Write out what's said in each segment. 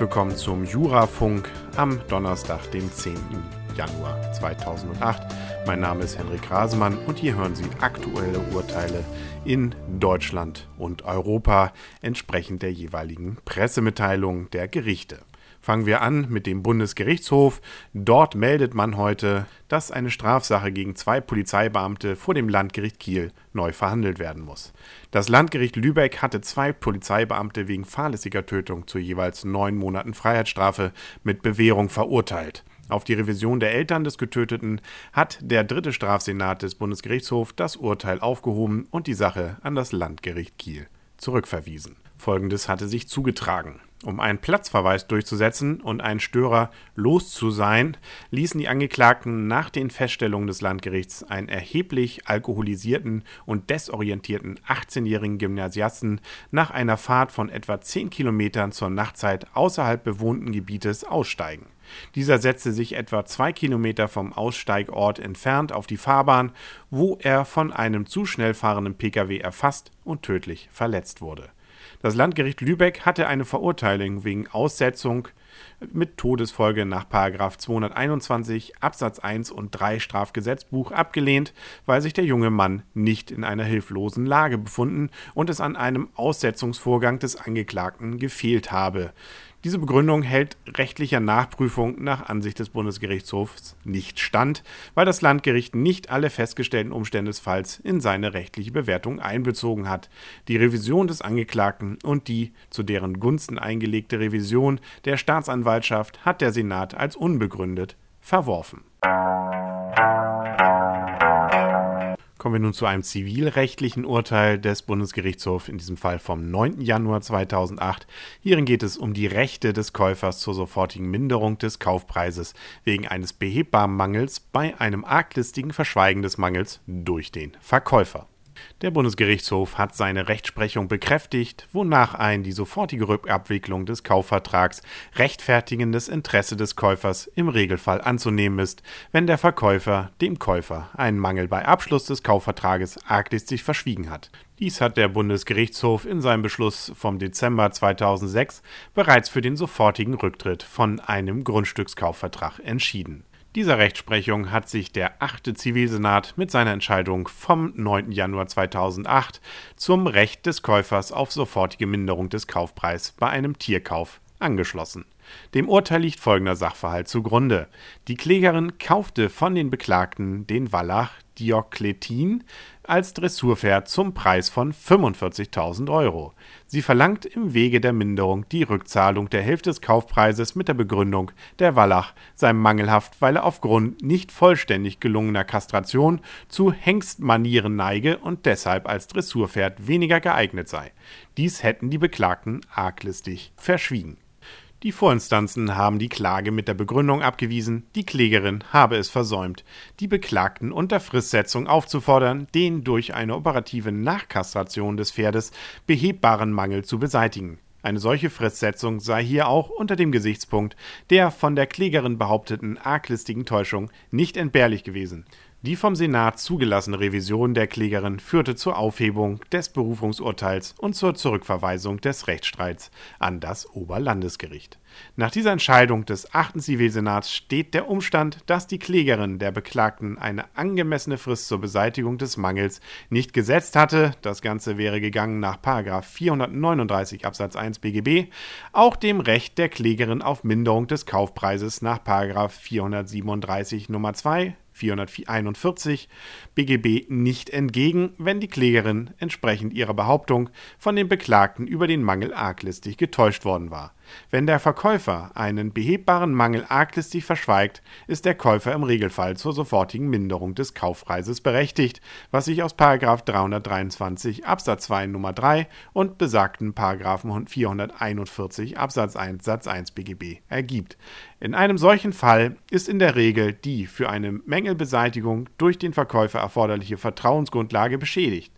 Willkommen zum Jurafunk am Donnerstag, dem 10. Januar 2008. Mein Name ist Henrik Rasemann und hier hören Sie aktuelle Urteile in Deutschland und Europa entsprechend der jeweiligen Pressemitteilung der Gerichte. Fangen wir an mit dem Bundesgerichtshof. Dort meldet man heute, dass eine Strafsache gegen zwei Polizeibeamte vor dem Landgericht Kiel neu verhandelt werden muss. Das Landgericht Lübeck hatte zwei Polizeibeamte wegen fahrlässiger Tötung zu jeweils neun Monaten Freiheitsstrafe mit Bewährung verurteilt. Auf die Revision der Eltern des Getöteten hat der dritte Strafsenat des Bundesgerichtshofs das Urteil aufgehoben und die Sache an das Landgericht Kiel zurückverwiesen. Folgendes hatte sich zugetragen. Um einen Platzverweis durchzusetzen und einen Störer los zu sein, ließen die Angeklagten nach den Feststellungen des Landgerichts einen erheblich alkoholisierten und desorientierten 18-jährigen Gymnasiasten nach einer Fahrt von etwa 10 Kilometern zur Nachtzeit außerhalb bewohnten Gebietes aussteigen. Dieser setzte sich etwa zwei Kilometer vom Aussteigort entfernt auf die Fahrbahn, wo er von einem zu schnell fahrenden Pkw erfasst und tödlich verletzt wurde. Das Landgericht Lübeck hatte eine Verurteilung wegen Aussetzung mit Todesfolge nach 221 Absatz 1 und 3 Strafgesetzbuch abgelehnt, weil sich der junge Mann nicht in einer hilflosen Lage befunden und es an einem Aussetzungsvorgang des Angeklagten gefehlt habe. Diese Begründung hält rechtlicher Nachprüfung nach Ansicht des Bundesgerichtshofs nicht stand, weil das Landgericht nicht alle festgestellten Umstände des Falls in seine rechtliche Bewertung einbezogen hat. Die Revision des Angeklagten und die zu deren Gunsten eingelegte Revision der Staatsanwaltschaft hat der Senat als unbegründet verworfen. Kommen wir nun zu einem zivilrechtlichen Urteil des Bundesgerichtshofs, in diesem Fall vom 9. Januar 2008. Hierin geht es um die Rechte des Käufers zur sofortigen Minderung des Kaufpreises wegen eines behebbaren Mangels bei einem arglistigen Verschweigen des Mangels durch den Verkäufer. Der Bundesgerichtshof hat seine Rechtsprechung bekräftigt, wonach ein die sofortige Rückabwicklung des Kaufvertrags rechtfertigendes Interesse des Käufers im Regelfall anzunehmen ist, wenn der Verkäufer dem Käufer einen Mangel bei Abschluss des Kaufvertrages arglistig verschwiegen hat. Dies hat der Bundesgerichtshof in seinem Beschluss vom Dezember 2006 bereits für den sofortigen Rücktritt von einem Grundstückskaufvertrag entschieden. Dieser Rechtsprechung hat sich der 8. Zivilsenat mit seiner Entscheidung vom 9. Januar 2008 zum Recht des Käufers auf sofortige Minderung des Kaufpreises bei einem Tierkauf angeschlossen. Dem Urteil liegt folgender Sachverhalt zugrunde. Die Klägerin kaufte von den Beklagten den Wallach Diokletin als Dressurpferd zum Preis von 45.000 Euro. Sie verlangt im Wege der Minderung die Rückzahlung der Hälfte des Kaufpreises mit der Begründung, der Wallach sei mangelhaft, weil er aufgrund nicht vollständig gelungener Kastration zu Hengstmanieren neige und deshalb als Dressurpferd weniger geeignet sei. Dies hätten die Beklagten arglistig verschwiegen. Die Vorinstanzen haben die Klage mit der Begründung abgewiesen, die Klägerin habe es versäumt, die Beklagten unter Fristsetzung aufzufordern, den durch eine operative Nachkastration des Pferdes behebbaren Mangel zu beseitigen. Eine solche Fristsetzung sei hier auch unter dem Gesichtspunkt der von der Klägerin behaupteten arglistigen Täuschung nicht entbehrlich gewesen. Die vom Senat zugelassene Revision der Klägerin führte zur Aufhebung des Berufungsurteils und zur Zurückverweisung des Rechtsstreits an das Oberlandesgericht. Nach dieser Entscheidung des 8. Zivilsenats steht der Umstand, dass die Klägerin der Beklagten eine angemessene Frist zur Beseitigung des Mangels nicht gesetzt hatte, das Ganze wäre gegangen nach 439 Absatz 1 BGB, auch dem Recht der Klägerin auf Minderung des Kaufpreises nach 437 Nummer 2 441 BGB nicht entgegen, wenn die Klägerin entsprechend ihrer Behauptung von den Beklagten über den Mangel arglistig getäuscht worden war. Wenn der Verkäufer einen behebbaren Mangel arglistig verschweigt, ist der Käufer im Regelfall zur sofortigen Minderung des Kaufpreises berechtigt, was sich aus 323 Absatz 2 Nummer 3 und besagten 441 Absatz 1 Satz 1 BGB ergibt. In einem solchen Fall ist in der Regel die für eine Mängelbeseitigung durch den Verkäufer erforderliche Vertrauensgrundlage beschädigt.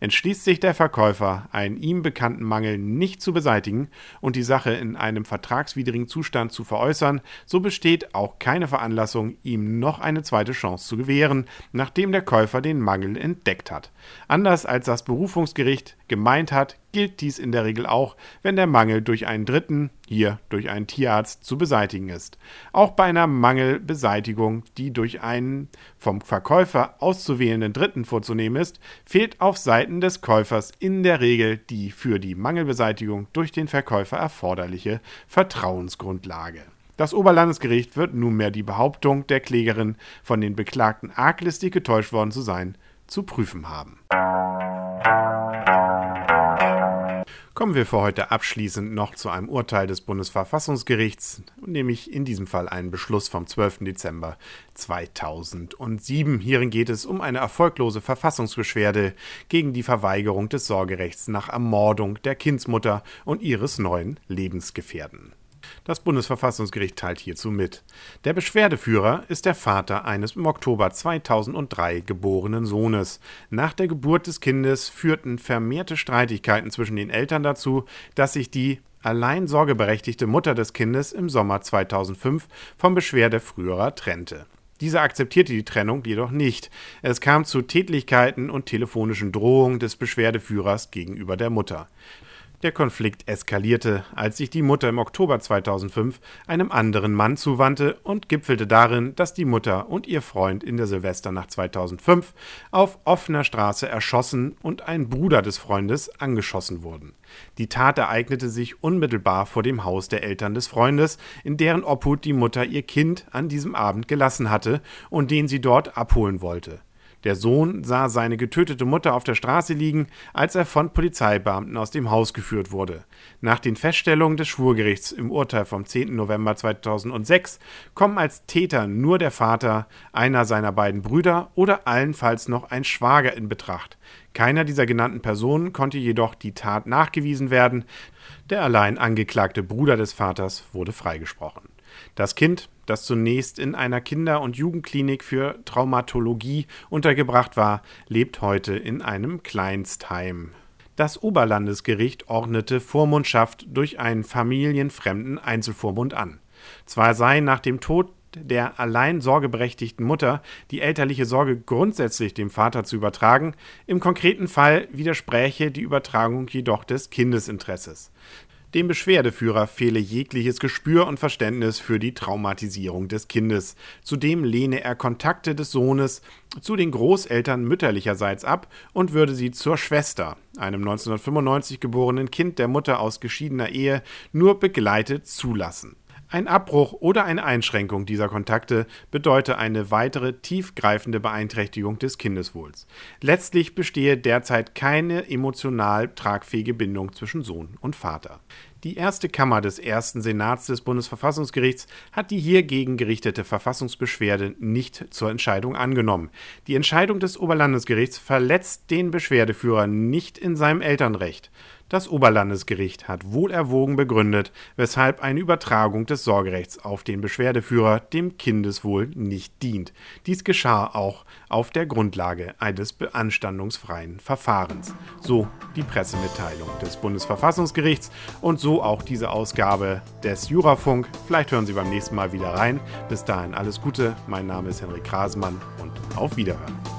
Entschließt sich der Verkäufer, einen ihm bekannten Mangel nicht zu beseitigen und die Sache in einem vertragswidrigen Zustand zu veräußern, so besteht auch keine Veranlassung, ihm noch eine zweite Chance zu gewähren, nachdem der Käufer den Mangel entdeckt hat. Anders als das Berufungsgericht gemeint hat, gilt dies in der Regel auch, wenn der Mangel durch einen Dritten, hier durch einen Tierarzt, zu beseitigen ist. Auch bei einer Mangelbeseitigung, die durch einen vom Verkäufer auszuwählenden Dritten vorzunehmen ist, fehlt auf Seiten des Käufers in der Regel die für die Mangelbeseitigung durch den Verkäufer erforderliche Vertrauensgrundlage. Das Oberlandesgericht wird nunmehr die Behauptung der Klägerin, von den Beklagten arglistig getäuscht worden zu sein, zu prüfen haben. Kommen wir für heute abschließend noch zu einem Urteil des Bundesverfassungsgerichts, nämlich in diesem Fall einen Beschluss vom 12. Dezember 2007. Hierin geht es um eine erfolglose Verfassungsbeschwerde gegen die Verweigerung des Sorgerechts nach Ermordung der Kindsmutter und ihres neuen Lebensgefährten. Das Bundesverfassungsgericht teilt hierzu mit. Der Beschwerdeführer ist der Vater eines im Oktober 2003 geborenen Sohnes. Nach der Geburt des Kindes führten vermehrte Streitigkeiten zwischen den Eltern dazu, dass sich die allein sorgeberechtigte Mutter des Kindes im Sommer 2005 vom Beschwerdeführer trennte. Dieser akzeptierte die Trennung jedoch nicht. Es kam zu Tätlichkeiten und telefonischen Drohungen des Beschwerdeführers gegenüber der Mutter. Der Konflikt eskalierte, als sich die Mutter im Oktober 2005 einem anderen Mann zuwandte und gipfelte darin, dass die Mutter und ihr Freund in der Silvesternacht 2005 auf offener Straße erschossen und ein Bruder des Freundes angeschossen wurden. Die Tat ereignete sich unmittelbar vor dem Haus der Eltern des Freundes, in deren Obhut die Mutter ihr Kind an diesem Abend gelassen hatte und den sie dort abholen wollte. Der Sohn sah seine getötete Mutter auf der Straße liegen, als er von Polizeibeamten aus dem Haus geführt wurde. Nach den Feststellungen des Schwurgerichts im Urteil vom 10. November 2006 kommen als Täter nur der Vater, einer seiner beiden Brüder oder allenfalls noch ein Schwager in Betracht. Keiner dieser genannten Personen konnte jedoch die Tat nachgewiesen werden. Der allein angeklagte Bruder des Vaters wurde freigesprochen. Das Kind, das zunächst in einer Kinder- und Jugendklinik für Traumatologie untergebracht war, lebt heute in einem Kleinstheim. Das Oberlandesgericht ordnete Vormundschaft durch einen familienfremden Einzelvormund an. Zwar sei nach dem Tod der allein sorgeberechtigten Mutter die elterliche Sorge grundsätzlich dem Vater zu übertragen, im konkreten Fall widerspräche die Übertragung jedoch des Kindesinteresses. Dem Beschwerdeführer fehle jegliches Gespür und Verständnis für die Traumatisierung des Kindes. Zudem lehne er Kontakte des Sohnes zu den Großeltern mütterlicherseits ab und würde sie zur Schwester, einem 1995 geborenen Kind der Mutter aus geschiedener Ehe, nur begleitet zulassen. Ein Abbruch oder eine Einschränkung dieser Kontakte bedeute eine weitere tiefgreifende Beeinträchtigung des Kindeswohls. Letztlich bestehe derzeit keine emotional tragfähige Bindung zwischen Sohn und Vater. Die erste Kammer des ersten Senats des Bundesverfassungsgerichts hat die hiergegen gerichtete Verfassungsbeschwerde nicht zur Entscheidung angenommen. Die Entscheidung des Oberlandesgerichts verletzt den Beschwerdeführer nicht in seinem Elternrecht. Das Oberlandesgericht hat wohl erwogen begründet, weshalb eine Übertragung des Sorgerechts auf den Beschwerdeführer dem Kindeswohl nicht dient. Dies geschah auch auf der Grundlage eines beanstandungsfreien Verfahrens. So die Pressemitteilung des Bundesverfassungsgerichts und so auch diese Ausgabe des Jurafunk. Vielleicht hören Sie beim nächsten Mal wieder rein. Bis dahin alles Gute. Mein Name ist Henrik Krasemann und auf Wiederhören.